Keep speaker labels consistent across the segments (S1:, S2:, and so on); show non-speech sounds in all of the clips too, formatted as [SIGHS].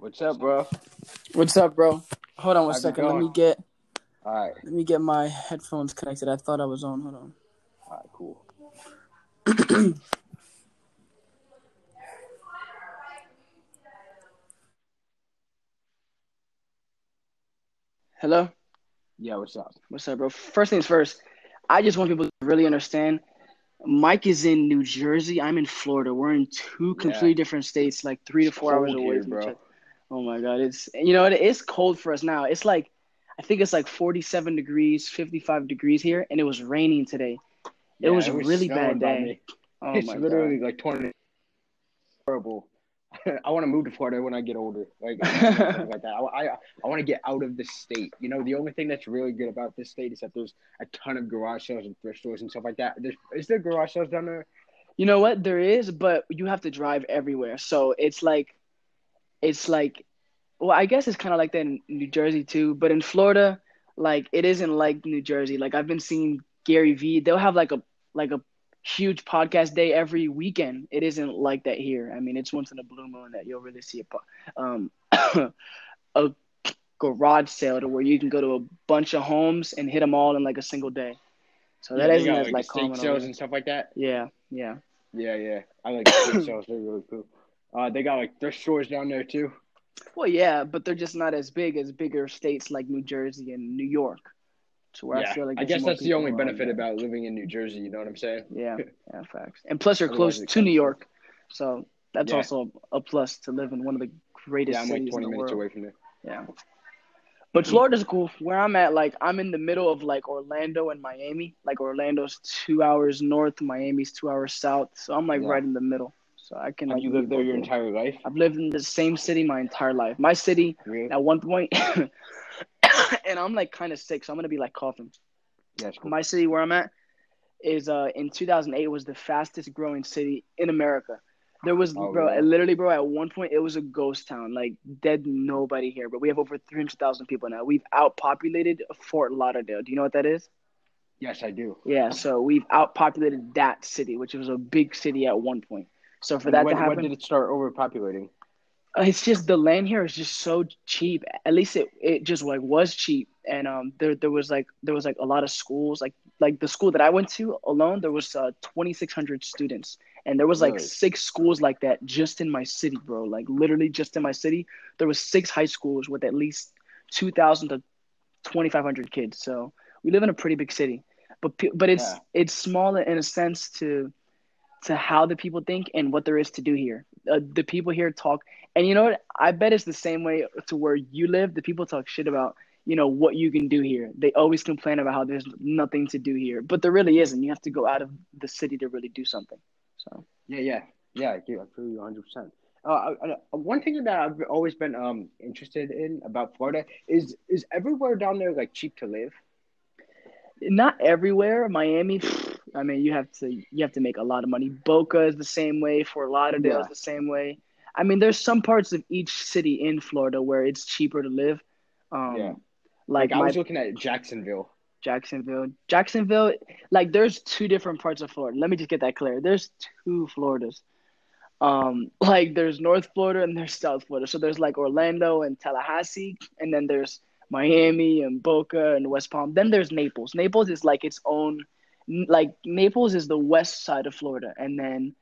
S1: What's up, bro?
S2: What's up, bro? Hold on one
S1: How's
S2: second. Let me get
S1: All right,
S2: let me get my headphones connected. I thought I was on. Hold on.
S1: all right, cool. [CLEARS THROAT]
S2: Hello.
S1: Yeah, what's up?
S2: What's up, bro? First things first. I just want people to really understand. Mike is in New Jersey. I'm in Florida. We're in two completely
S1: Yeah.
S2: different states, like three to four hours away
S1: here,
S2: from
S1: bro.
S2: each other. Oh my god, it's you know it is cold for us now. It's like I think it's like 47 degrees, 55 degrees here, and it was raining today. It
S1: Yeah,
S2: was a really bad day. Oh
S1: it's
S2: my
S1: literally
S2: god.
S1: like 20. Horrible. [LAUGHS] I want to move to Florida when I get older. Like, like that. I, I, I want to get out of this state. You know, the only thing that's really good about this state is that there's a ton of garage sales and thrift stores and stuff like that. There's, is there garage sales down there?
S2: You know what? There is, but you have to drive everywhere. So it's like, it's like, well, I guess it's kind of like that in New Jersey too. But in Florida, like it isn't like New Jersey. Like I've been seeing Gary Vee. They'll have like a like a huge podcast day every weekend. It isn't like that here. I mean, it's once in a blue moon that you'll really see a po- um [COUGHS] a garage sale to where you can go to a bunch of homes and hit them all in like a single day. So that
S1: yeah,
S2: isn't
S1: got
S2: as
S1: like,
S2: like
S1: estate
S2: common. over
S1: sales and stuff like that.
S2: Yeah, yeah.
S1: Yeah, yeah. I like estate sales. They're really cool. Uh, they got like thrift stores down there too.
S2: Well, yeah, but they're just not as big as bigger states like New Jersey and New York. To where
S1: yeah,
S2: I feel like
S1: I guess that's the only benefit
S2: there.
S1: about living in New Jersey. You know what I'm saying?
S2: Yeah, [LAUGHS] yeah, facts. And plus, you're close to New. York, so that's
S1: Yeah.
S2: also a plus to live in one of the greatest
S1: Yeah, I'm like
S2: cities
S1: 20
S2: in the
S1: minutes
S2: world.
S1: away from there.
S2: Yeah. But [CLEARS THROAT] Florida's cool. Where I'm at, like I'm in the middle of like Orlando and Miami. Like Orlando's two hours north, Miami's two hours south. So I'm like
S1: Yeah.
S2: right in the middle. So I can like
S1: you lived there your entire life?
S2: I've lived in the same city my entire life. My city
S1: Really?
S2: at one point, [COUGHS] and I'm like kind of sick, so I'm gonna be like coughing.
S1: Yeah, cool.
S2: My city where I'm at is uh in 2008 was the fastest growing city in America. There was
S1: Oh,
S2: bro,
S1: really?
S2: literally bro, at one point it was a ghost town, like dead nobody here. But we have over 300,000 people now. We've outpopulated Fort Lauderdale. Do you know what that is?
S1: Yes, I do.
S2: Yeah, so we've outpopulated that city, which was a big city at one point. So for that
S1: when,
S2: to happen,
S1: when did it start overpopulating?
S2: Uh, It's just the land here is just so cheap. At least it, it just like was cheap, and um there there was like there was like a lot of schools like like the school that I went to alone there was uh 2,600 students, and there was like
S1: Really?
S2: six schools like that just in my city, bro. Like literally just in my city, there was six high schools with at least 2,000 to 2,500 kids. So we live in a pretty big city, but but it's
S1: Yeah.
S2: it's small in a sense to to how the people think and what there is to do here. Uh, the people here talk, and you know what? I bet it's the same way to where you live. The people talk shit about you know what you can do here. They always complain about how there's nothing to do here, but there really isn't. You have to go out of the city to really do something. So
S1: Yeah, yeah, yeah. I do. I feel you 100. percent uh, I, one thing that I've always been um interested in about Florida is is everywhere down there like cheap to live.
S2: not everywhere. Miami, I mean, you have to you have to make a lot of money. Boca is the same way. Fort Lauderdale
S1: Yeah.
S2: is the same way. I mean, there's some parts of each city in Florida where it's cheaper to live. Um,
S1: Yeah.
S2: like,
S1: Like, I
S2: my
S1: was looking at Jacksonville.
S2: Jacksonville. Jacksonville, like there's two different parts of Florida. Let me just get that clear. There's two Floridas. Um, like there's North Florida and there's South Florida. So there's like Orlando and Tallahassee, and then there's Miami and Boca and West Palm. Then there's Naples. Naples is like its own like Naples is the west side of Florida, and then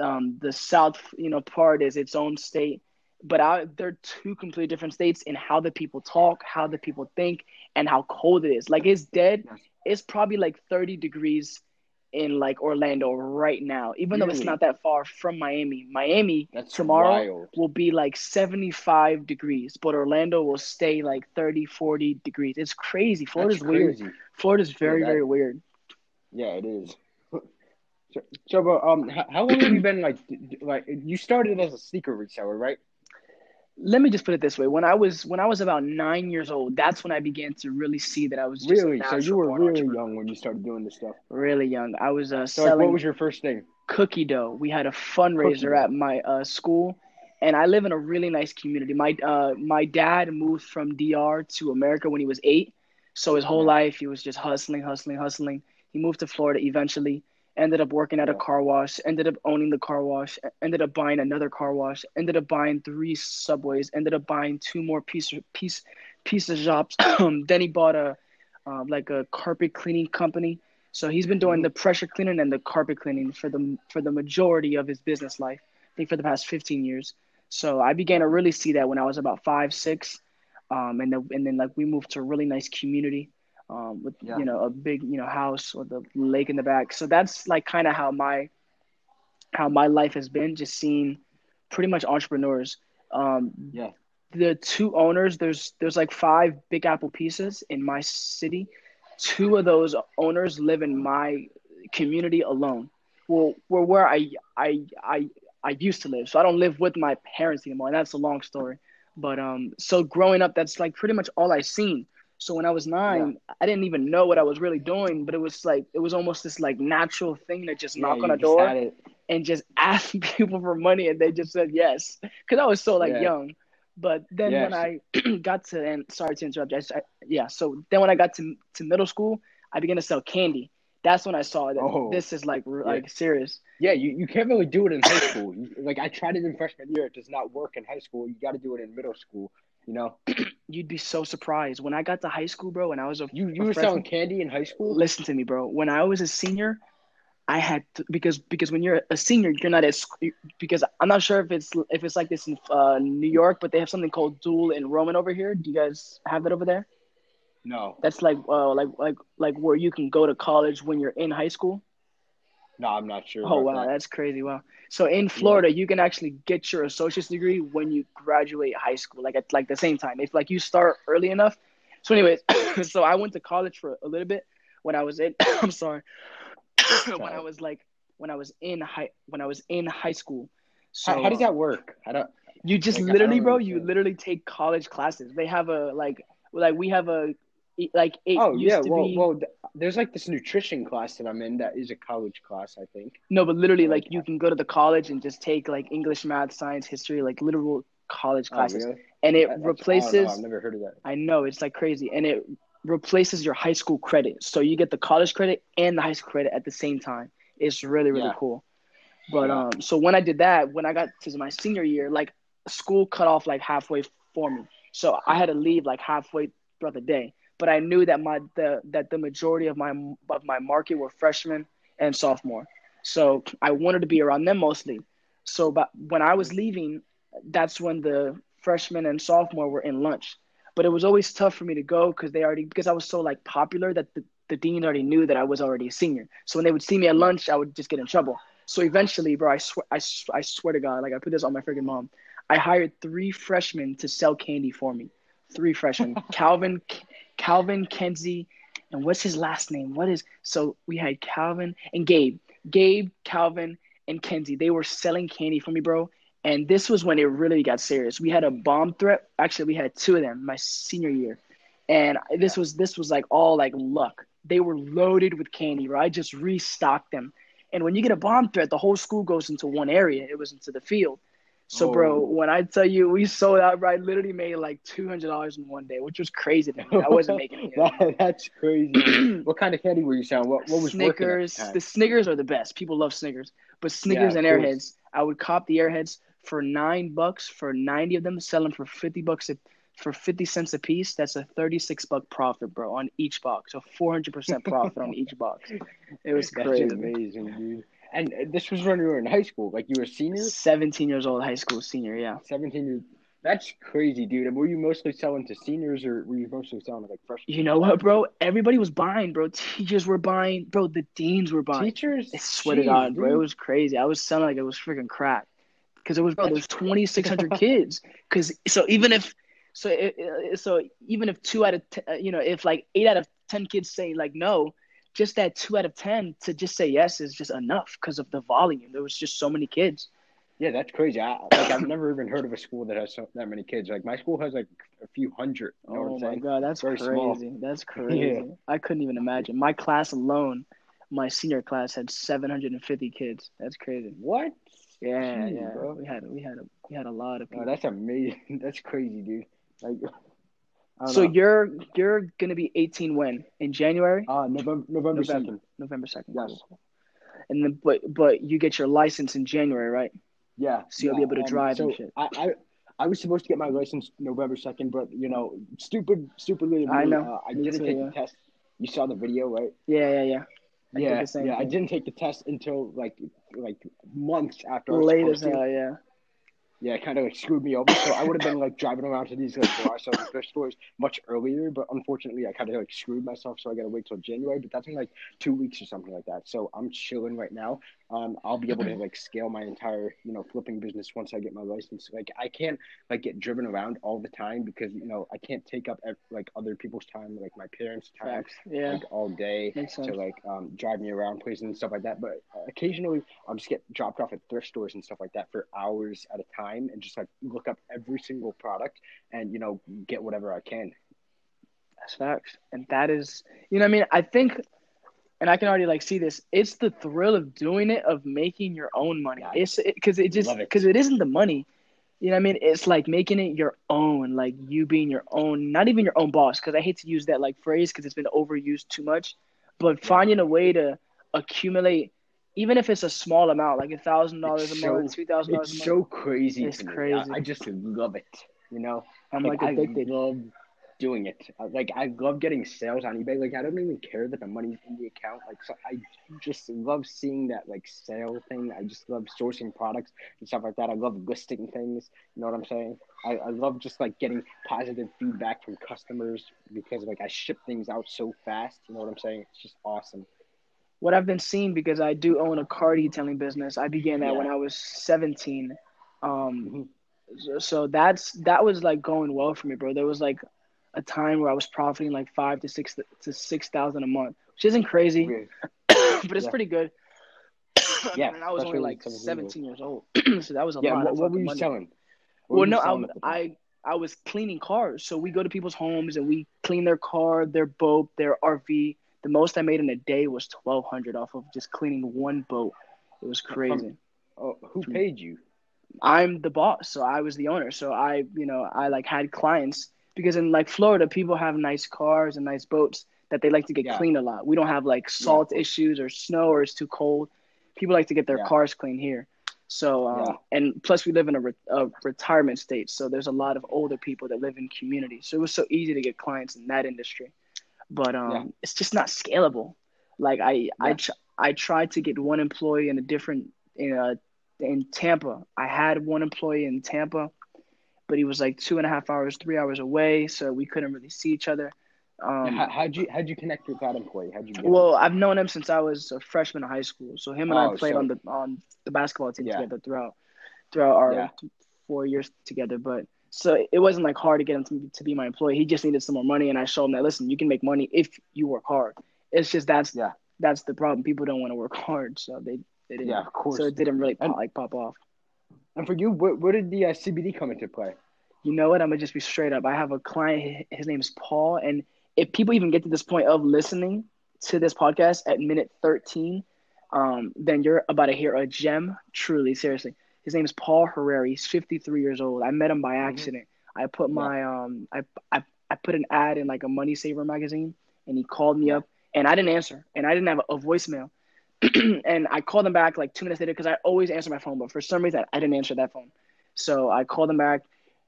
S2: um, the south, you know, part is its own state. But I, they're two completely different states in how the people talk, how the people think, and how cold it is. Like it's dead. It's probably like 30 degrees in like Orlando right now, even though it's not that far from Miami. Miami
S1: That's
S2: tomorrow
S1: wild.
S2: will be like 75 degrees, but Orlando will stay like 30, 40 degrees. It's crazy. Florida's
S1: That's
S2: weird. Florida's very,
S1: that-
S2: very weird.
S1: Yeah, it is. [LAUGHS] so, so, um, how, how long have you been like, like you started as a sneaker reseller, right?
S2: Let me just put it this way: when I was when I was about nine years old, that's when I began to really see that I was
S1: Really? So you were really young when you started doing this stuff.
S2: really young. I was uh,
S1: So, like,
S2: selling
S1: what was your first thing?
S2: cookie dough. We had a fundraiser at my uh, school, and I live in a really nice community. My uh, my dad moved from DR to America when he was eight, so his whole life he was just hustling, hustling, hustling. He moved to Florida eventually, ended up working at a car wash, ended up owning the car wash, ended up buying another car wash, ended up buying three subways, ended up buying two more piece piece pizza shops. [CLEARS THROAT] then he bought a um, like a carpet cleaning company. So he's been doing the pressure cleaning and the carpet cleaning for the for the majority of his business life. I think for the past 15 years. So I began to really see that when I was about five, six, um, and then and then like we moved to a really nice community, um, with
S1: Yeah.
S2: you know a big you know house with a lake in the back. So that's like kind of how my how my life has been, just seeing pretty much entrepreneurs. Um,
S1: Yeah.
S2: the two owners, there's there's like five Big Apple Pizzas in my city. Two of those owners live in my community alone. Well, where where I I I I used to live, so I don't live with my parents anymore, and that's a long story. But um, so growing up, that's like pretty much all I've seen. So when I was nine, I didn't even know what I was really doing, but it was like it was almost this like natural thing to just knock on a door and just [LAUGHS] ask people for money, and they just said yes because I was so like
S1: Yeah.
S2: young. But then when I [CLEARS THROAT] got to and sorry to interrupt, I just, I, yeah. So then when I got to to middle school, I began to sell candy. That's when I saw that
S1: Oh.
S2: this is like like serious.
S1: Yeah, you, you can't really do it in high school. Like I tried it in freshman year, it does not work in high school. You got to do it in middle school. You know, [CLEARS THROAT]
S2: You'd be so surprised when I got to high school, bro. When I was a
S1: you you
S2: a
S1: were
S2: freshman-
S1: selling candy in high school.
S2: listen to me, bro. When I was a senior, I had to, because because when you're a senior, you're not as because I'm not sure if it's if it's like this in uh, New York, but they have something called dual enrollment over here. Do you guys have that over there?
S1: No,
S2: That's like uh, like like like where you can go to college when you're in high school.
S1: No, I'm not sure.
S2: Oh wow,
S1: that.
S2: that's crazy. Wow. So in Florida, you can actually get your associate's degree when you graduate high school, like at like the same time. If like you start early enough. So anyways, [COUGHS] so I went to college for a little bit when I was in. [COUGHS] I'm sorry. [COUGHS] when I was like when I was in high when I was in high school. So
S1: How, how does that work? I don't.
S2: You just
S1: like,
S2: literally,
S1: don't
S2: bro. You literally take college classes. They have a like like we have a like it
S1: Oh
S2: used
S1: yeah, well,
S2: be
S1: well, th- there's like this nutrition class that I'm in that is a college class, I think.
S2: No, but literally,
S1: Like,
S2: like you can go to the college and just take like English, math, science, history, like literal college classes,
S1: Oh, really?
S2: and it
S1: That- that's- I don't know,
S2: replaces.
S1: I've never heard of that.
S2: I know it's like crazy, and it replaces your high school credit, so you get the college credit and the high school credit at the same time. It's really really
S1: Yeah.
S2: cool. But
S1: Yeah.
S2: um, so when I did that, when I got to my senior year, like school cut off like halfway for me, so I had to leave like halfway throughout the day. But I knew that my the that the majority of my of my market were freshmen and sophomore, so I wanted to be around them mostly. So, but when I was leaving, that's when the freshmen and sophomore were in lunch. But it was always tough for me to go because they already because I was so like popular that the, the dean already knew that I was already a senior. So when they would see me at lunch, I would just get in trouble. So eventually, bro, I swear, I, I swear to God, like I put this on my freaking mom. I hired three freshmen to sell candy for me. Three freshmen, [LAUGHS] Calvin, Calvin, Kenzie, and what's his last name? What is so we had Calvin and Gabe, Gabe, Calvin, and Kenzie. They were selling candy for me, bro. And this was when it really got serious. We had a bomb threat. Actually, we had two of them my senior year, and this was this was like all like luck. They were loaded with candy, bro. I just restocked them. And when you get a bomb threat, the whole school goes into one area. It was into the field. So, bro,
S1: Oh.
S2: when I tell you we sold out, bro, I literally made like two hundred dollars in one day, which was crazy to me. I [LAUGHS] wasn't making it.
S1: that, that's crazy. [CLEARS THROAT] what kind of candy were you selling? What what was
S2: Snickers.
S1: the?
S2: The Snickers are the best. People love Snickers, but Snickers
S1: Yeah,
S2: and
S1: course.
S2: Airheads, I would cop the Airheads for nine bucks for ninety of them, sell them for fifty bucks a, for fifty cents a piece. That's a thirty-six buck profit, bro, on each box. So four hundred percent profit on each box. [LAUGHS] It was crazy.
S1: That's amazing, dude. And this was when you were in high school, like you were a senior,
S2: Seventeen years old, high school senior. Yeah.
S1: seventeen years. That's crazy, dude. And were you mostly selling to seniors, or were you mostly selling to like freshmen?
S2: You know what, bro? Everybody was buying, bro. Teachers were buying, bro. The deans were buying.
S1: Teachers,
S2: I swear to God, bro, it was crazy. I was selling like it was freaking crack, because it was bro. There's 2,600 [LAUGHS] kids. Because so even if so it, it- so even if two out of ten, uh, you know if like eight out of ten kids say like no, just that two out of ten to just say yes is just enough because of the volume. There was just so many kids.
S1: Yeah, that's crazy. I, like I've never even heard of a school that has so, that many kids. Like my school has like a few hundred. You know
S2: oh
S1: what I'm oh
S2: my
S1: saying?
S2: God, that's
S1: Very
S2: crazy.
S1: small.
S2: That's [LAUGHS] crazy. I couldn't even imagine. My class alone, my senior class had 750 kids. That's crazy.
S1: What?
S2: Yeah,
S1: Jeez,
S2: yeah.
S1: bro.
S2: We had we had a we had a lot of
S1: Oh,
S2: people.
S1: that's amazing. [LAUGHS] That's crazy, dude. Like,
S2: so
S1: know.
S2: you're you're gonna be 18 when in January,
S1: uh, November November
S2: November.
S1: second.
S2: November 2nd.
S1: Yes.
S2: and then but but you get your license in January, right?
S1: Yeah.
S2: So you'll
S1: yeah,
S2: be able to drive
S1: so
S2: and shit.
S1: I, I I was supposed to get my license November second, but you know, stupid, stupidly,
S2: I know.
S1: Uh, I didn't
S2: too,
S1: take
S2: yeah.
S1: the test. You saw the video, right?
S2: Yeah, yeah, yeah. I
S1: yeah, yeah. I
S2: thing.
S1: didn't take the test until like like months after. I
S2: Late as hell, yeah.
S1: Yeah, kind of like screwed me over. So I would have been like driving around to these like garage sales and thrift stores much earlier, but unfortunately I kind of like screwed myself. So I got to wait till January. But that's in like two weeks or something like that. So I'm chilling right now. Um, I'll be able to like scale my entire you know flipping business once I get my license. Like I can't like get driven around all the time because you know I can't take up like other people's time, like my parents' time.
S2: Yeah.
S1: like all day to like um, drive me around places and stuff like that. But occasionally, I'll just get dropped off at thrift stores and stuff like that for hours at a time, and just like look up every single product and you know get whatever I can.
S2: That's facts. And that is, you know I mean? I think, and I can already like see this, it's the thrill of doing it, of making your own money.
S1: Yeah,
S2: It's because it, just,
S1: love it.
S2: because it isn't the money. You know what I mean? It's like making it your own, like you being your own, not even your own boss, because I hate to use that like phrase because it's been overused too much, but finding a way to accumulate, even if it's a small amount, like a thousand dollars a month, two thousand dollars a
S1: It's so crazy.
S2: It's crazy.
S1: I, I just love it. You know,
S2: I'm like,
S1: I
S2: addicted.
S1: love doing it. Like I love getting sales on eBay. Like I don't even care that the money's in the account. Like so I just love seeing that like sale thing. I just love sourcing products and stuff like that. I love listing things. You know what I'm saying? I, I love just like getting positive feedback from customers because like I ship things out so fast. You know what I'm saying? It's just awesome.
S2: what I've been seeing because I do own a car detailing business. I began that
S1: Yeah.
S2: when I was 17. Um,
S1: Mhm.
S2: so, so that's that was like going well for me, bro. There was like a time where I was profiting like five to six to six thousand a month, which isn't crazy, [COUGHS] but it's
S1: Yeah.
S2: pretty good. [COUGHS]
S1: Yeah,
S2: and I was only like
S1: 17
S2: 17 years old, [COUGHS] so that was a
S1: Yeah.
S2: lot.
S1: What, what were you
S2: money.
S1: selling? What
S2: Well, no, I,
S1: selling the?
S2: I I was cleaning cars. So we go to people's homes and we clean their car, their boat, their RV. The most I made in a day was twelve hundred off of just cleaning one boat. It was crazy.
S1: Oh, who paid you?
S2: I'm the boss, so I was the owner. So I, you know, I like had clients because in like Florida, people have nice cars and nice boats that they like to get
S1: Yeah.
S2: cleaned a lot. We don't have like salt issues or snow or it's too cold. People like to get their
S1: Yeah.
S2: cars cleaned here. So, um,
S1: Yeah.
S2: and plus we live in a, re- a retirement state, so there's a lot of older people that live in communities. So it was so easy to get clients in that industry, but um,
S1: Yeah.
S2: it's just not scalable. Like I, I,
S1: Yeah.
S2: tr- I tried to get one employee in a different in a in Tampa. I had one employee in Tampa, but he was like two and a half hours, three hours away, so we couldn't really see each other. Um,
S1: How, how'd you how'd you connect with that employee? How'd you get him?
S2: well, I've known him since I was a freshman in high school. So him and
S1: Oh,
S2: I played
S1: so-
S2: on the on the basketball team
S1: Yeah.
S2: together throughout throughout our
S1: Yeah.
S2: four years together. But so it wasn't like hard to get him to, to be my employee. He just needed some more money, and I showed him that listen, you can make money if you work hard. It's just that's
S1: Yeah.
S2: that's the problem. People don't want to work [LAUGHS] hard, so they they didn't.
S1: Yeah, of course.
S2: So it didn't really pop,
S1: And-
S2: like pop off.
S1: And for you, where, where did the uh, CBD come into play?
S2: You know what? I'm gonna just be straight up. I have a client. His name is Paul, and if people even get to this point of listening to this podcast at minute 13, um, then you're about to hear a gem. Truly, seriously. His name is Paul Herrera. He's 53 years old. I met him by accident. I put my um, I, I I put an ad in like a Money Saver magazine, and he called me up, and I didn't answer, and I didn't have a, a voicemail. [CLEARS THROAT] and I called them back like two minutes later because I always answer my phone, but for some reason I didn't answer that phone. So I called them back.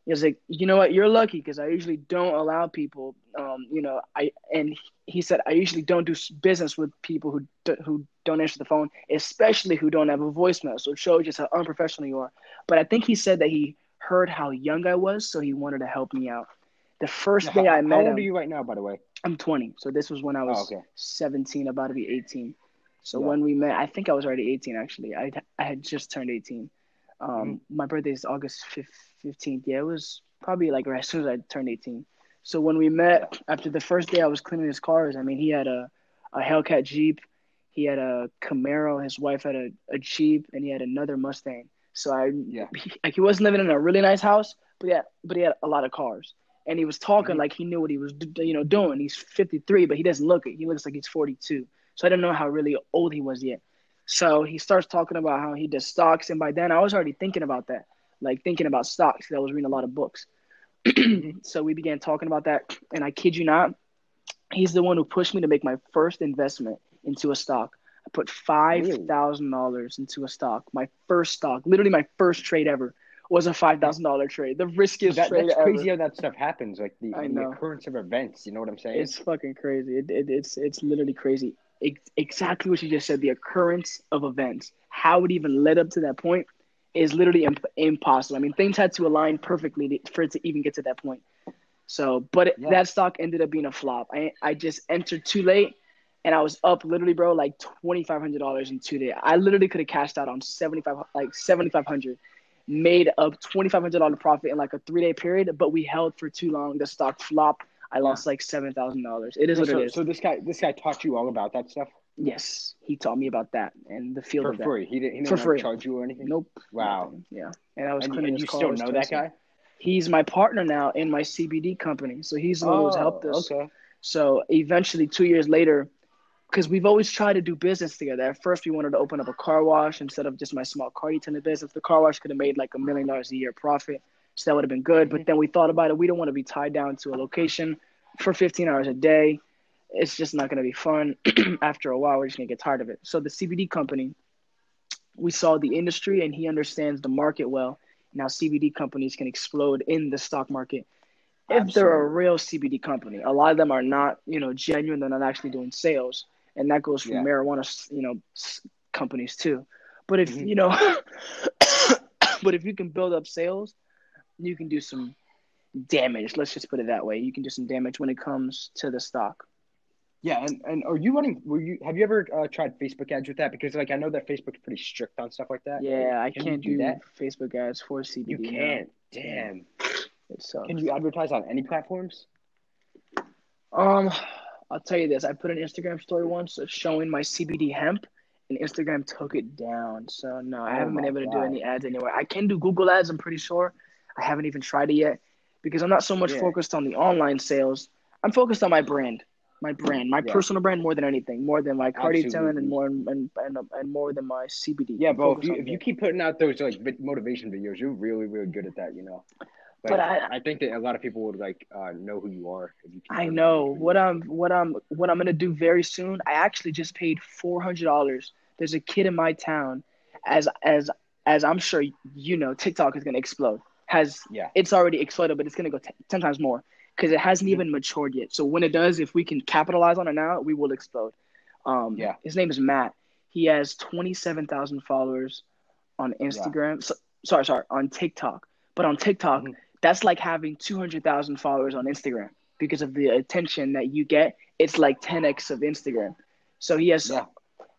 S2: He was like, you know what, you're lucky because I usually don't allow people, um, you know, I and he said I usually don't do business with people who do, who don't answer the phone, especially who don't have a voicemail. So it shows just how unprofessional you are. But I think he said that he heard how young I was, so he wanted to help me out. The first
S1: How,
S2: day I
S1: how
S2: met
S1: old
S2: him,
S1: are you right now, by the way?
S2: I'm 20. So this was when I was
S1: Oh, okay.
S2: 17, about to be 18. So
S1: Yeah.
S2: when we met, I think I was already 18 actually. I I had just turned 18. Um,
S1: Mm-hmm.
S2: my birthday is August 15th. Yeah, it was probably like right as soon as I turned 18. So when we met after the first day I was cleaning his cars, I mean, he had a a Hellcat Jeep, he had a Camaro, his wife had a, a Jeep, and he had another Mustang. So I
S1: Yeah.
S2: he, like he wasn't living in a really nice house, but yeah, but he had a lot of cars. And he was talking
S1: Mhm.
S2: like he knew what he was, you know, doing. He's 53, but he doesn't look it. He looks like he's 42. So I didn't know how really old he was yet. So he starts talking about how he does stocks, and by then I was already thinking about that, like thinking about stocks. 'cause I was reading a lot of books. [CLEARS THROAT] so we began talking about that, and I kid you not, he's the one who pushed me to make my first investment into a stock. I put five thousand dollars into a stock. My first stock, literally my first trade ever, was a five thousand dollar trade. The riskiest
S1: That,
S2: trade
S1: that's
S2: ever.
S1: crazy how that stuff happens. Like the, the occurrence of events. You know what I'm saying?
S2: It's fucking crazy. It, it, it's it's literally crazy. Ex- exactly what you just said. The occurrence of events, how it even led up to that point, is literally imp- impossible. I mean, things had to align perfectly to, for it to even get to that point. So, but it,
S1: Yeah.
S2: that stock ended up being a flop. I I just entered too late, and I was up literally, bro, like twenty five hundred dollars in two days. I literally could have cashed out on seventy five, like seventy five hundred, made up twenty five hundred dollar profit in like a three day period. But we held for too long. The stock flopped. I lost like seven thousand dollars. It is what
S1: so,
S2: it is.
S1: so this guy, this guy taught you all about that stuff
S2: yes, he taught me about that and the field
S1: for
S2: of that.
S1: free. He didn't, he didn't
S2: For free.
S1: charge you or anything.
S2: Nope.
S1: Wow.
S2: nothing. Yeah, and I was
S1: And,
S2: cleaning
S1: and
S2: his
S1: you still know that guy?
S2: He's my partner now in my CBD company. So he's the one who's oh, helped us.
S1: Oh, Okay.
S2: So eventually, two years later, because we've always tried to do business together. At first, we wanted to open up a car wash instead of just my small car detailing business. The car wash could have made like a million dollars a year profit, so that would have been good. But then we thought about it. We don't want to be tied down to a location for 15 hours a day. It's just not going to be fun. [CLEARS THROAT] After a while, we're just going to get tired of it. So the CBD company, we saw the industry, and he understands the market well. Now CBD companies can explode in the stock market if they're a real CBD company. A lot of them are not, you know, genuine. They're not actually doing sales, and that goes for
S1: Yeah.
S2: marijuana, you know, companies too. But if
S1: Mhm.
S2: you know, [COUGHS] but if you can build up sales, you can do some damage. Let's just put it that way. You can do some damage when it comes to the stock.
S1: Yeah, and, and are you running? Were you have you ever uh, tried Facebook ads with that? Because like I know that Facebook's pretty strict on stuff like that.
S2: Yeah, I
S1: Can
S2: can't
S1: do
S2: do
S1: that?
S2: Facebook ads for CBD.
S1: You can't. Damn.
S2: It sucks.
S1: Can you advertise on any platforms?
S2: Um, I'll tell you this. I put an Instagram story once showing my CBD hemp, and Instagram took it down. So no, I
S1: Oh
S2: haven't been able to do any ads anywhere. I can do Google ads. I'm pretty sure. I haven't even tried it yet because I'm not so much
S1: Yeah.
S2: focused on the online sales. I'm focused on my brand, my brand, my
S1: Yeah.
S2: personal brand more than anything, more than my car detailing
S1: Absolutely.
S2: and more and, and and more than my CBD.
S1: Yeah, bro. If you if you keep putting out those like motivation videos, you're really really good at that. You know. Like,
S2: But I-
S1: I think that a lot of people would like uh, know who you are if you.
S2: I know what. I'm what I'm what I'm gonna do very soon. I actually just paid four hundred dollars. There's a kid in my town, as as as I'm sure you know, TikTok is gonna explode. Has
S1: Yeah.
S2: it's already exploded, but it's gonna go t- ten times more because it hasn't
S1: Mhm.
S2: even matured yet. So when it does, if we can capitalize on it now, we will explode. Um,
S1: Yeah.
S2: His name is Matt. He has twenty seven thousand followers on Instagram. So, sorry, sorry, on TikTok. But on TikTok,
S1: Mhm.
S2: that's like having 200,000 followers on Instagram because of the attention that you get. It's like 10x of Instagram. So he has,
S1: Yeah.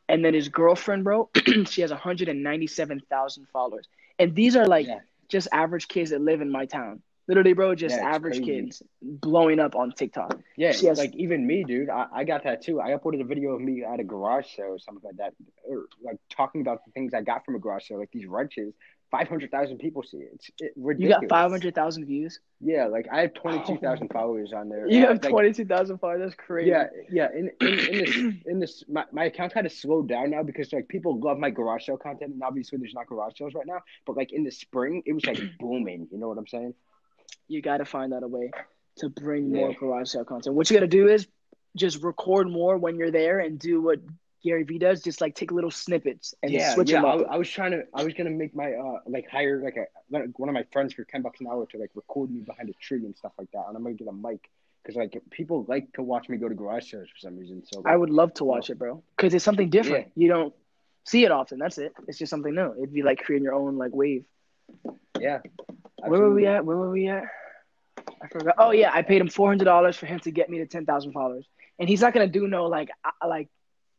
S2: and then his girlfriend, bro, [CLEARS THROAT] she has 197,000 followers. And these are like
S1: Yeah.
S2: Just average kids that live in my town. Literally, bro, just
S1: Yeah,
S2: average
S1: crazy.
S2: kids blowing up on TikTok.
S1: Yeah,
S2: She has-
S1: like even me, dude. I, I got that too. I uploaded a video of me at a garage sale or something like that, or like talking about the things I got from a garage sale, like these wrenches. Five hundred thousand people see it. It's it,
S2: You got 500,000 views.
S1: Yeah, like I have twenty two thousand followers on there.
S2: You
S1: Uh,
S2: have
S1: like,
S2: 22,000 followers. That's crazy.
S1: Yeah, yeah. In in, in this in this my, my account kind of slowed down now because like people love my garage sale content, and obviously there's not garage sales right now. But like in the spring, it was like [CLEARS THROAT] booming. You know what I'm saying?
S2: you got to find out a way to bring more garage sale content. What you got to do is just record more when you're there and do what Gary Vee does. Just like take little snippets and
S1: yeah,
S2: switch
S1: yeah.
S2: them
S1: I,
S2: up.
S1: I was trying to. I was gonna make my uh like hire like a like one of my friends for ten bucks an hour to like record me behind a tree and stuff like that, and I'm gonna get a mic because like people like to watch me go to garage sales for some reason. So
S2: I would love to watch it, bro, because it's something different. You don't see it often. That's it. It's just something new. It'd be like creating your own like wave.
S1: yeah.
S2: Where were we at? Where were we at? I forgot. Oh yeah, I paid him four hundred dollars for him to get me to ten thousand followers, and he's not gonna do no like like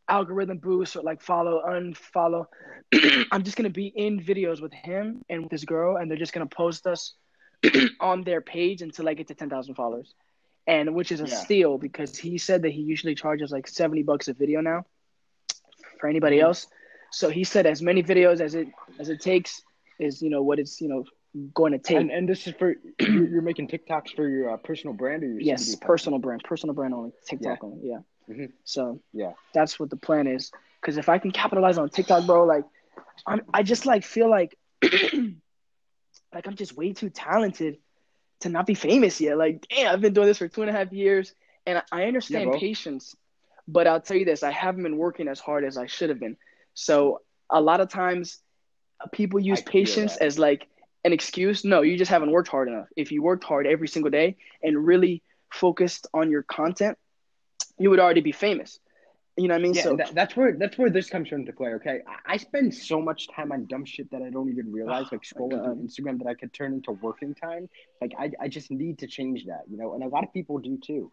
S2: algorithm boost or like follow unfollow. [CLEARS THROAT] I'm just gonna be in videos with him and with this girl, and they're just gonna post us [CLEARS THROAT] on their page until I get to ten thousand followers, and which is a
S1: Yeah.
S2: steal because he said that he usually charges like seventy bucks a video now for anybody
S1: Mhm.
S2: else. So he said as many videos as it as it takes is you know what it's you know going to take.
S1: And and this is for [CLEARS THROAT] you're, making TikToks for your uh, personal brand or your
S2: Yes, personal brand, personal brand only, TikTok only. Yeah.
S1: Mhm.
S2: So
S1: Yeah.
S2: that's what the plan is. Because if I can capitalize on TikTok, bro, like I'm, I just like feel like [CLEARS THROAT] like I'm just way too talented to not be famous yet. Like, damn, I've been doing this for two and a half years, and I, I understand
S1: bro.
S2: patience, But I'll tell you this: I haven't been working as hard as I should have been. So a lot of times, people use patience as like an excuse. No, you just haven't worked hard enough. If you worked hard every single day and really focused on your content, you would already be famous. You know what I mean?
S1: Yeah,
S2: so
S1: that, that's where that's where this comes from to play. Okay, I, I, spend so much time on dumb shit that I don't even realize, [SIGHS] like scrolling through Instagram, that I could turn into working time. Like I, I just need to change that, you know. And a lot of people do too.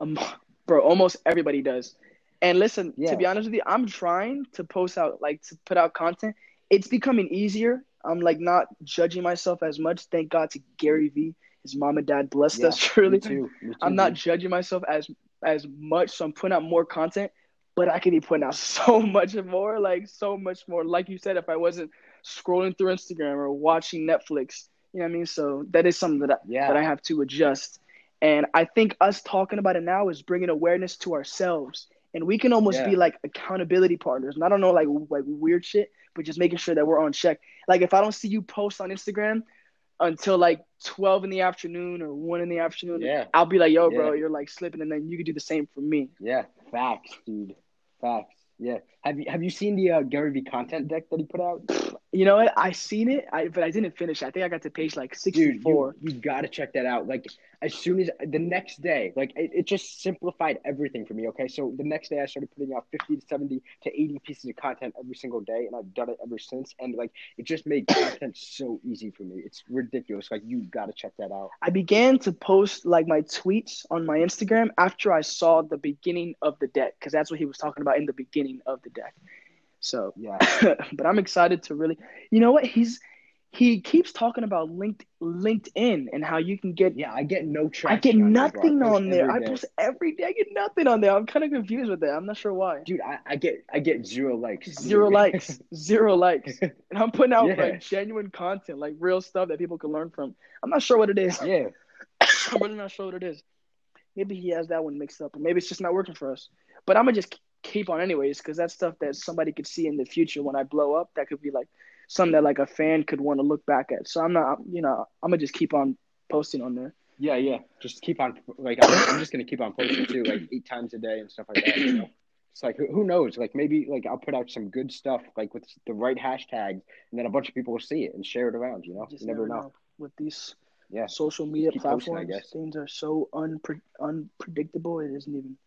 S2: Um, [LAUGHS] bro, almost everybody does. And listen, yeah. to be honest with you, I'm trying to post out, like to put out content. It's becoming easier. I'm like not judging myself as much. Thank God to Gary Vee. His mom and dad blessed yeah, us [LAUGHS] truly. Me too. Me too, I'm not judging myself as as much, so I'm putting out more content but I could be putting out [LAUGHS] so much more, like so much more. Like you said, if I wasn't scrolling through Instagram or watching Netflix, you know what I mean? So that is something that I, yeah. that I have to adjust. And I think us talking about it now is bringing awareness to ourselves, and we can almost yeah. be like accountability partners. And I don't know, like like weird shit, but just making sure that we're on check. Like if I don't see you post on Instagram until like 12 in the afternoon or 1 in the afternoon
S1: yeah
S2: i'll be like yo bro yeah. you're like slipping and then you can do the same for me
S1: yeah facts dude Facts. Yeah. Have you have you seen the uh, Gary Vee content deck that he put out?
S2: You know what? I seen it, I but I didn't finish. I think I got to page like sixty four.
S1: You, you got to check that out. Like as soon as the next day, like it, it, just simplified everything for me. Okay, so the next day I started putting out fifty to seventy to eighty pieces of content every single day, and I've done it ever since. And like it just made content so easy for me. It's ridiculous. Like you got to check that out.
S2: I began to post like my tweets on my Instagram after I saw the beginning of the deck because that's what he was talking about in the beginning of the deck. So
S1: yeah, [LAUGHS]
S2: but I'm excited to really, you know what? He's he keeps talking about linked LinkedIn and how you can get.
S1: Yeah, I get no traction.
S2: I get on nothing there, on there. I post every day. I get nothing on there. I'm kind of confused with that. I'm not sure why.
S1: Dude, I, I get I get zero likes.
S2: Zero [LAUGHS] likes. zero likes. [LAUGHS] And I'm putting out yeah. like genuine content, like real stuff that people can learn from. I'm not sure what it is.
S1: Yeah. [COUGHS]
S2: I'm really not sure what it is. Maybe he has that one mixed up, or maybe it's just not working for us. But I'm gonna just keep on anyways because that's stuff that somebody could see in the future when I blow up. That could be like something that like a fan could want to look back at. So I'm not, you know, I'm gonna just keep on posting on there.
S1: Yeah, yeah. Just keep on like I'm, I'm just gonna keep on posting too, like eight times a day and stuff like that. You know? It's like who knows? Like maybe like I'll put out some good stuff like with the right hashtag, and then a bunch of people will see it and share it around. You know, you, you never, never know. know.
S2: With these yeah social media platforms, posting, things are so unpre- unpredictable. It isn't even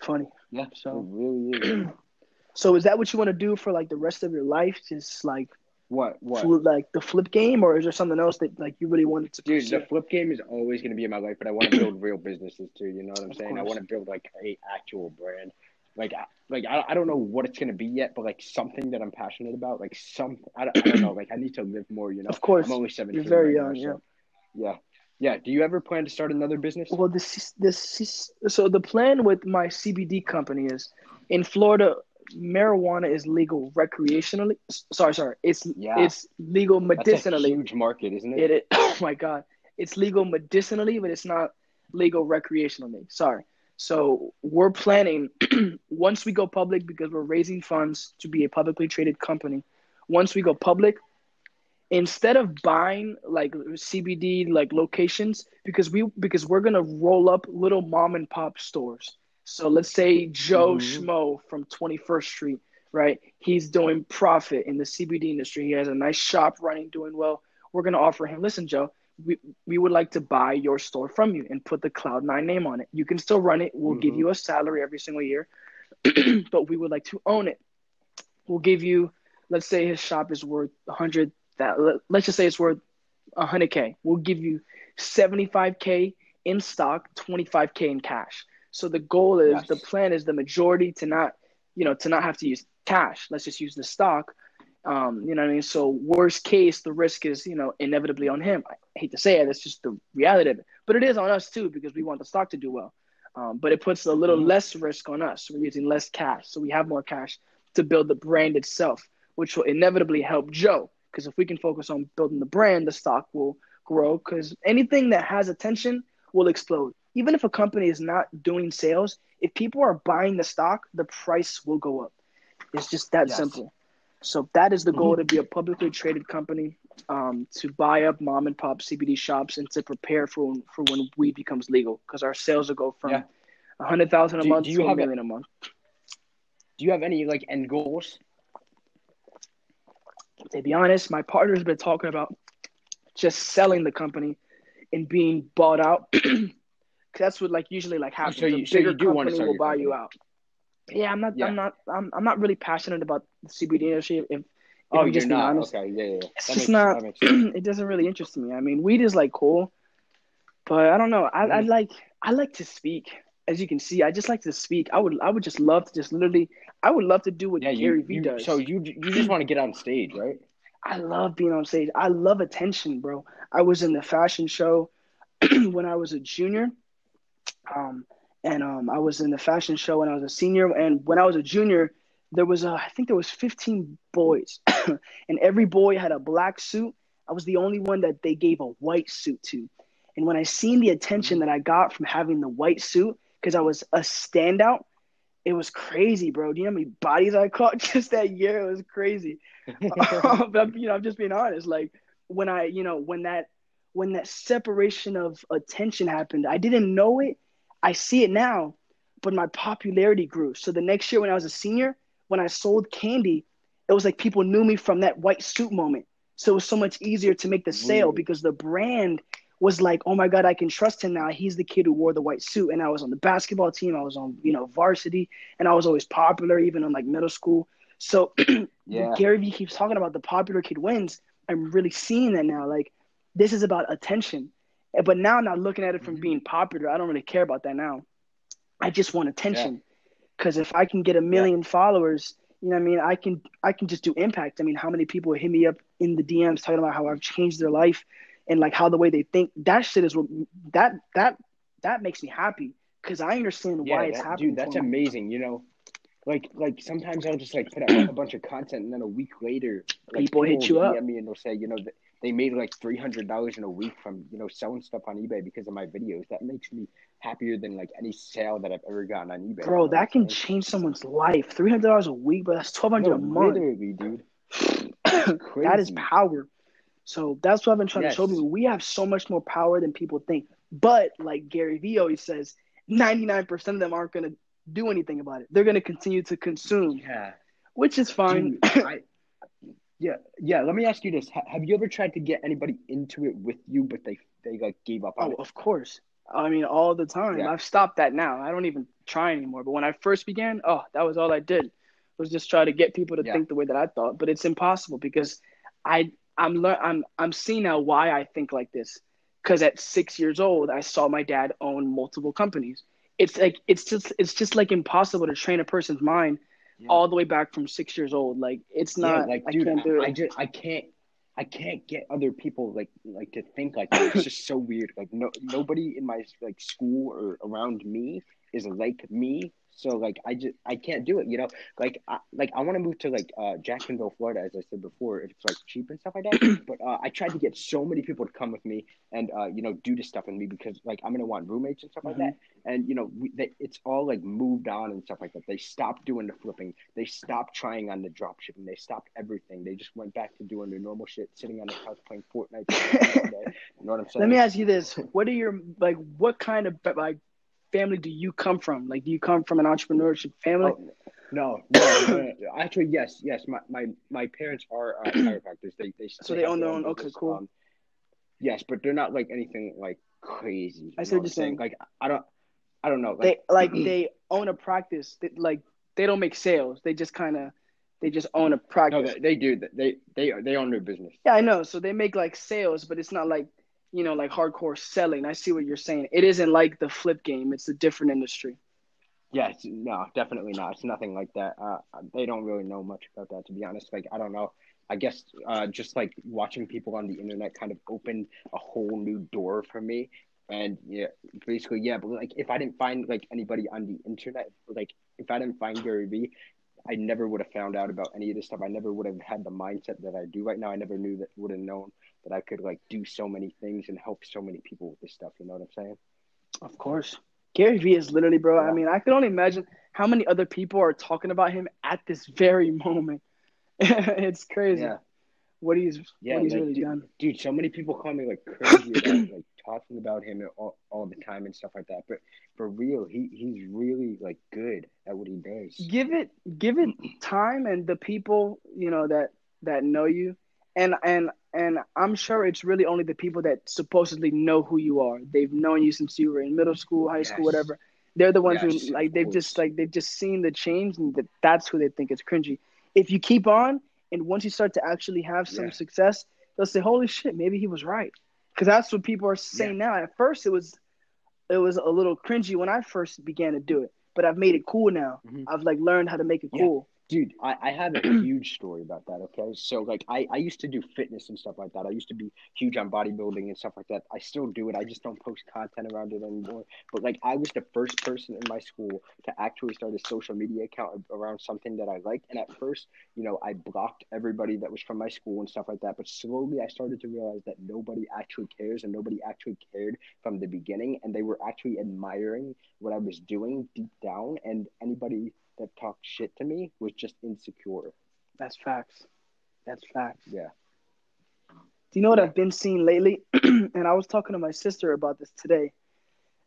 S2: funny.
S1: Yeah, so really [CLEARS THROAT]
S2: so is that what you want to do for like the rest of your life? Just like
S1: what what
S2: like the flip game, or is there something else that like you really wanted to?
S1: Dude, pursue? the flip game is always going to be in my life, but I want to build real businesses too. You know what I'm of saying? Course. I want to build like a actual brand. Like, like I, I don't know what it's gonna be yet, but like something that I'm passionate about, like some I don't, I don't know, like I need to live more. You know,
S2: of course,
S1: I'm only 17.
S2: You're very right young,
S1: now, so, yeah. Yeah. Do you ever plan to start another business?
S2: Well, this this so the plan with my CBD company is in Florida. Marijuana is legal recreationally. Sorry, sorry. It's yeah. it's legal medicinally.
S1: huge market, isn't it?
S2: It, it? [COUGHS] Oh my god, it's legal medicinally, but it's not legal recreationally. Sorry. So we're planning [CLEARS THROAT] once we go public because we're raising funds to be a publicly traded company. Once we go public, instead of buying like CBD like locations because we because we're gonna roll up little mom and pop stores. So let's say Joe mm-hmm. Schmo from 21st Street, right? He's doing profit in the CBD industry. He has a nice shop running, doing well. We're gonna offer him, listen, Joe, we, we would like to buy your store from you and put the Cloud Nine name on it. You can still run it. We'll mm-hmm. give you a salary every single year, [CLEARS THROAT] but we would like to own it. We'll give you, let's say his shop is worth 100 that let's just say it's worth 100k we'll give you 75k in stock 25k in cash so the goal is yes. the plan is the majority to not you know to not have to use cash let's just use the stock um, you know what I mean? So worst case, the risk is, you know, inevitably on him. I hate to say it, that's just the reality of it. But it is on us too because we want the stock to do well. Um, but it puts a little mm-hmm. less risk on us. We're using less cash, so we have more cash to build the brand itself, which will inevitably help Joe because if we can focus on building the brand, the stock will grow. Because anything that has attention will explode. Even if a company is not doing sales, if people are buying the stock, the price will go up. It's just that yes. simple. So that is the goal mm-hmm. to be a publicly traded company, um, to buy up mom and pop CBD shops and to prepare for when, for when weed becomes legal. Because our sales will go from, yeah. A hundred thousand a
S1: Do-
S2: month
S1: do you
S2: to
S1: have a-
S2: million a month.
S1: Do you have any like end goals?
S2: To be honest, my partner's been talking about just selling the company and being bought out. [CLEARS THROAT] Cause that's what like usually like happens.
S1: so you- so you do
S2: company
S1: sell
S2: will buy you out. Yeah, I'm not.
S1: Yeah.
S2: I'm not. I'm. I'm not really passionate about the CBD industry. If, if
S1: Oh,
S2: I'm
S1: you're
S2: just being
S1: not.
S2: honest.
S1: Okay, yeah, yeah.
S2: It's just not.
S1: that makes sense. [CLEARS THROAT]
S2: it doesn't really interest me. I mean, weed is like cool, but I don't know. I, I
S1: Mhm.
S2: like. I like to speak. As you can see, I just like to speak. I would. I would just love to just literally. I would love to do what
S1: Yeah, you,
S2: Gary Vee
S1: you
S2: does.
S1: so you you just want to get on stage, right?
S2: I love being on stage. I love attention, bro. I was in the fashion show [CLEARS THROAT] when I was a junior. Um, and um, I was in the fashion show when I was a senior. And when I was a junior, there was a, I think there was 15 boys, [CLEARS THROAT] and every boy had a black suit. I was the only one that they gave a white suit to. And when I seen the attention that I got from having the white suit, because I was a standout, it was crazy, bro. Do you know how many bodies I [LAUGHS] caught just that year? It was crazy. [LAUGHS] Um, but you know, I'm just being honest. Like when I, you know, when that when that separation of attention happened, I didn't know it. I see it now, but my popularity grew. So the next year when I was a senior, when I sold candy, it was like people knew me from that white suit moment. So it was so much easier to make the sale
S1: Really?
S2: because the brand was like, oh my God, I can trust him now. He's the kid who wore the white suit. And I was on the basketball team. I was on, you know, varsity and I was always popular, even in like middle school. So [CLEARS THROAT]
S1: Yeah.
S2: Gary Vee keeps talking about the popular kid wins. I'm really seeing that now. Like this is about attention. Eh, But now I'm not looking at it from
S1: Mhm.
S2: being popular. I don't really care about that now. I just want attention. Because if I can get a million followers, you know what I mean, I can I can just do impact. I mean, how many people hit me up in the DMs talking about how I've changed their life and like how the way they think. That shit is what that that that makes me happy because I understand
S1: Yeah,
S2: why it's
S1: that-
S2: happening.
S1: dude, that's amazing. You know, like like sometimes I'll just like put out a bunch of content, and then a week later, like,
S2: People hit you up.
S1: Me and they'll say, you know, they made like three hundred dollars in a week from you know selling stuff on eBay because of my videos. That makes me happier than like any sale that I've ever gotten on eBay.
S2: Bro, that can change someone's life. Three hundred dollars a week, but that's twelve hundred
S1: No,
S2: a month.
S1: literally, dude. [COUGHS]
S2: that is power. So that's what I've been trying to show
S1: Yes.
S2: people. We have so much more power than people think. But like Gary Vee always says, ninety nine percent of them aren't gonna do anything about it. They're gonna continue to consume,
S1: Yeah.
S2: which is fine.
S1: Dude, [COUGHS] I, yeah, yeah. Let me ask you this: Have you ever tried to get anybody into it with you, but they they like gave up on
S2: Oh,
S1: it?
S2: of course. I mean, all the time.
S1: Yeah.
S2: I've stopped that now. I don't even try anymore. But when I first began, oh, that was all I did was just try to get people to
S1: Yeah.
S2: think the way that I thought. But it's impossible because I I'm lear- I'm I'm seeing now why I think like this. Because at six years old, I saw my dad own multiple companies. It's like it's just it's just like impossible to train a person's mind
S1: Yeah.
S2: all the way back from six years old. Like it's
S1: Yeah,
S2: not.
S1: like,
S2: I
S1: dude,
S2: can't do it.
S1: I just I can't I can't get other people like like to think like that. It's just so weird. Like no nobody in my like school or around me is like me. So like I just I can't do it. You know, like I, like I want to move to like uh, Jacksonville, Florida, as I said before. If it's like cheap and stuff like that. [CLEARS THROAT] but uh, I tried to get so many people to come with me and uh, you know do this stuff with me because like I'm gonna want roommates and stuff like that. And you know we, they, it's all like moved on and stuff like that. They stopped doing the flipping. They stopped trying on the drop shipping. They stopped everything. They just went back to doing their normal shit, sitting on the couch playing Fortnite. day. You know what I'm saying? [LAUGHS]
S2: Let me ask you this: What are your like? What kind of like family do you come from? Like, do you come from an entrepreneurship family?
S1: Oh, no, no, no, no. Actually, yes, yes. My my, my parents are uh, chiropractors. They they
S2: So they own their own- okay, cool.
S1: Um, yes, but they're not like anything like crazy.
S2: I
S1: you
S2: see
S1: know
S2: what
S1: I'm
S2: you're saying.
S1: Like I don't, I don't know. Like,
S2: they like [CLEARS THROAT] they own a practice. They, like they don't make sales. They just kind of they just own a
S1: no,
S2: practice.
S1: they, they do. They they they own their business.
S2: yeah, I know. So they make like sales, but it's not like you know like hardcore selling. I see what you're saying. It isn't like the flip game. It's a different industry.
S1: Yes, no, definitely not. It's nothing like that. Uh, they don't really know much about that, to be honest. Like, I don't know. I guess uh, just like watching people on the internet kind of opened a whole new door for me. And yeah, basically, yeah. But like, if I didn't find like anybody on the internet, like if I didn't find Gary Vee, I never would have found out about any of this stuff. I never would have had the mindset that I do right now. I never knew that would have known that I could like do so many things and help so many people with this stuff. You know what I'm saying?
S2: Of course. Gary Vee is literally, bro. I mean, I can only imagine how many other people are talking about him at this very [LAUGHS] moment. [LAUGHS] it's crazy.
S1: Yeah.
S2: What he's
S1: Yeah,
S2: what he's
S1: like,
S2: really
S1: dude,
S2: done.
S1: dude. So many people call me like crazy about [COUGHS] like talking about him all, all the time and stuff like that. But for real, he he's really like good at what he does.
S2: Give it give it time and the people, you know, that that know you. And and and I'm sure it's really only the people that supposedly know who you are. They've known you since you were in middle school, high school, whatever. They're the ones
S1: Yes,
S2: who like they've just like they've just seen the change and that that's who they think is cringy. If you keep on and once you start to actually have some
S1: Yeah.
S2: success, they'll say, "Holy shit, maybe he was right." Because that's what people are saying now. At first, it was it was a little cringy when I first began to do it, but I've made it cool now.
S1: Mhm.
S2: I've like learned how to make it
S1: Yeah.
S2: cool.
S1: Dude, I, I have a [CLEARS THROAT] huge story about that, okay? So, like, I, I used to do fitness and stuff like that. I used to be huge on bodybuilding and stuff like that. I still do it. I just don't post content around it anymore. But, like, I was the first person in my school to actually start a social media account around something that I liked. And at first, you know, I blocked everybody that was from my school and stuff like that. But slowly I started to realize that nobody actually cares and nobody actually cared from the beginning. And they were actually admiring what I was doing deep down. And anybody that talked shit to me was just insecure.
S2: That's facts. That's facts.
S1: Yeah.
S2: Do you know what
S1: Yeah.
S2: I've been seeing lately? [CLEARS THROAT] and I was talking to my sister about this today.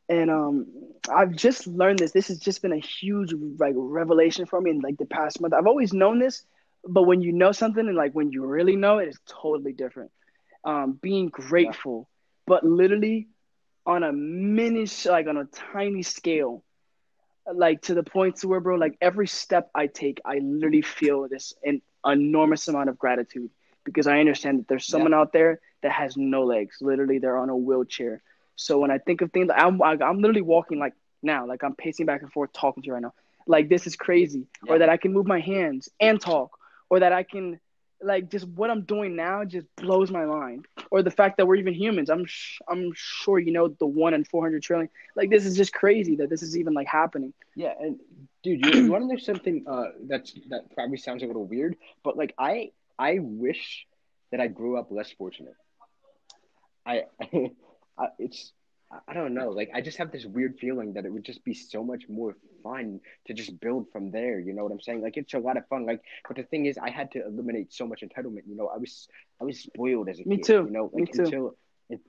S2: And um, I've just learned this. This has just been a huge like revelation for me in like the past month. I've always known this, but when you know something and like when you really know it, it's totally different. Um, being grateful, but literally on a mini, like on a tiny scale, like to the point to where, bro, like every step I take, I literally feel this an enormous amount of gratitude because I understand that there's someone out there that has no legs. Literally, they're on a wheelchair. So when I think of things, I'm I'm literally walking like now, like I'm pacing back and forth talking to you right now. Like this is crazy,
S1: Yeah.
S2: or that I can move my hands and talk, or that I can, like, just what I'm doing now just blows my mind. Or the fact that we're even humans. I'm sh- I'm sure you know the one in 400 trillion. Like this is just crazy that this is even like happening.
S1: Yeah, and dude, you, you want to know something uh, that's that probably sounds a little weird, but like I I wish that I grew up less fortunate. I, [LAUGHS] I it's I don't know, like I just have this weird feeling that it would just be so much more fun to just build from there. You know what I'm saying? Like it's a lot of fun. Like, but the thing is, I had to eliminate so much entitlement. You know, I was I was spoiled as a
S2: Me
S1: kid.
S2: too.
S1: You know,
S2: Me
S1: like
S2: too.
S1: until it,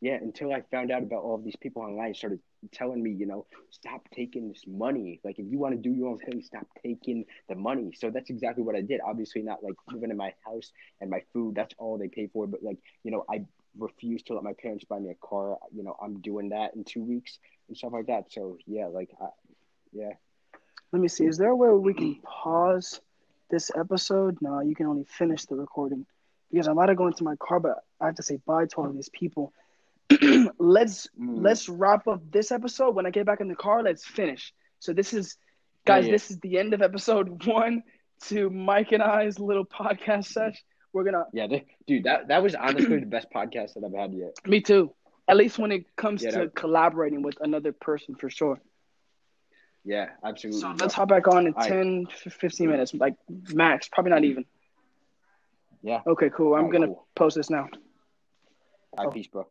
S1: yeah, until I found out about all of these people online, started telling me, you know, stop taking this money. Like, if you want to do your own thing, stop taking the money. So that's exactly what I did. Obviously, not like living in my house and my food. That's all they pay for. But like, you know, I refused to let my parents buy me a car. You know, I'm doing that in two weeks and stuff like that. So yeah, like, I, yeah.
S2: Let me see. Is there a way we can pause this episode? No, you can only finish the recording because I'm about to go into my car, but I have to say bye to all of these people. [CLEARS THROAT] let's
S1: Mm.
S2: let's wrap up this episode. When I get back in the car, let's finish. So this is, guys,
S1: yeah.
S2: this is the end of episode [LAUGHS] one to Mike and I's little podcast sesh. We're gonna,
S1: Yeah, th- dude, that that was honestly the best podcast that I've had yet.
S2: me too. At least when it comes
S1: Yeah,
S2: to
S1: that-
S2: collaborating with another person, for sure.
S1: Yeah, absolutely.
S2: So let's hop back on in
S1: All right.
S2: 10, 15 minutes, like max, probably not even.
S1: Yeah.
S2: Okay, cool. I'm
S1: All right,
S2: gonna
S1: cool.
S2: post this now.
S1: All right, oh. peace, bro.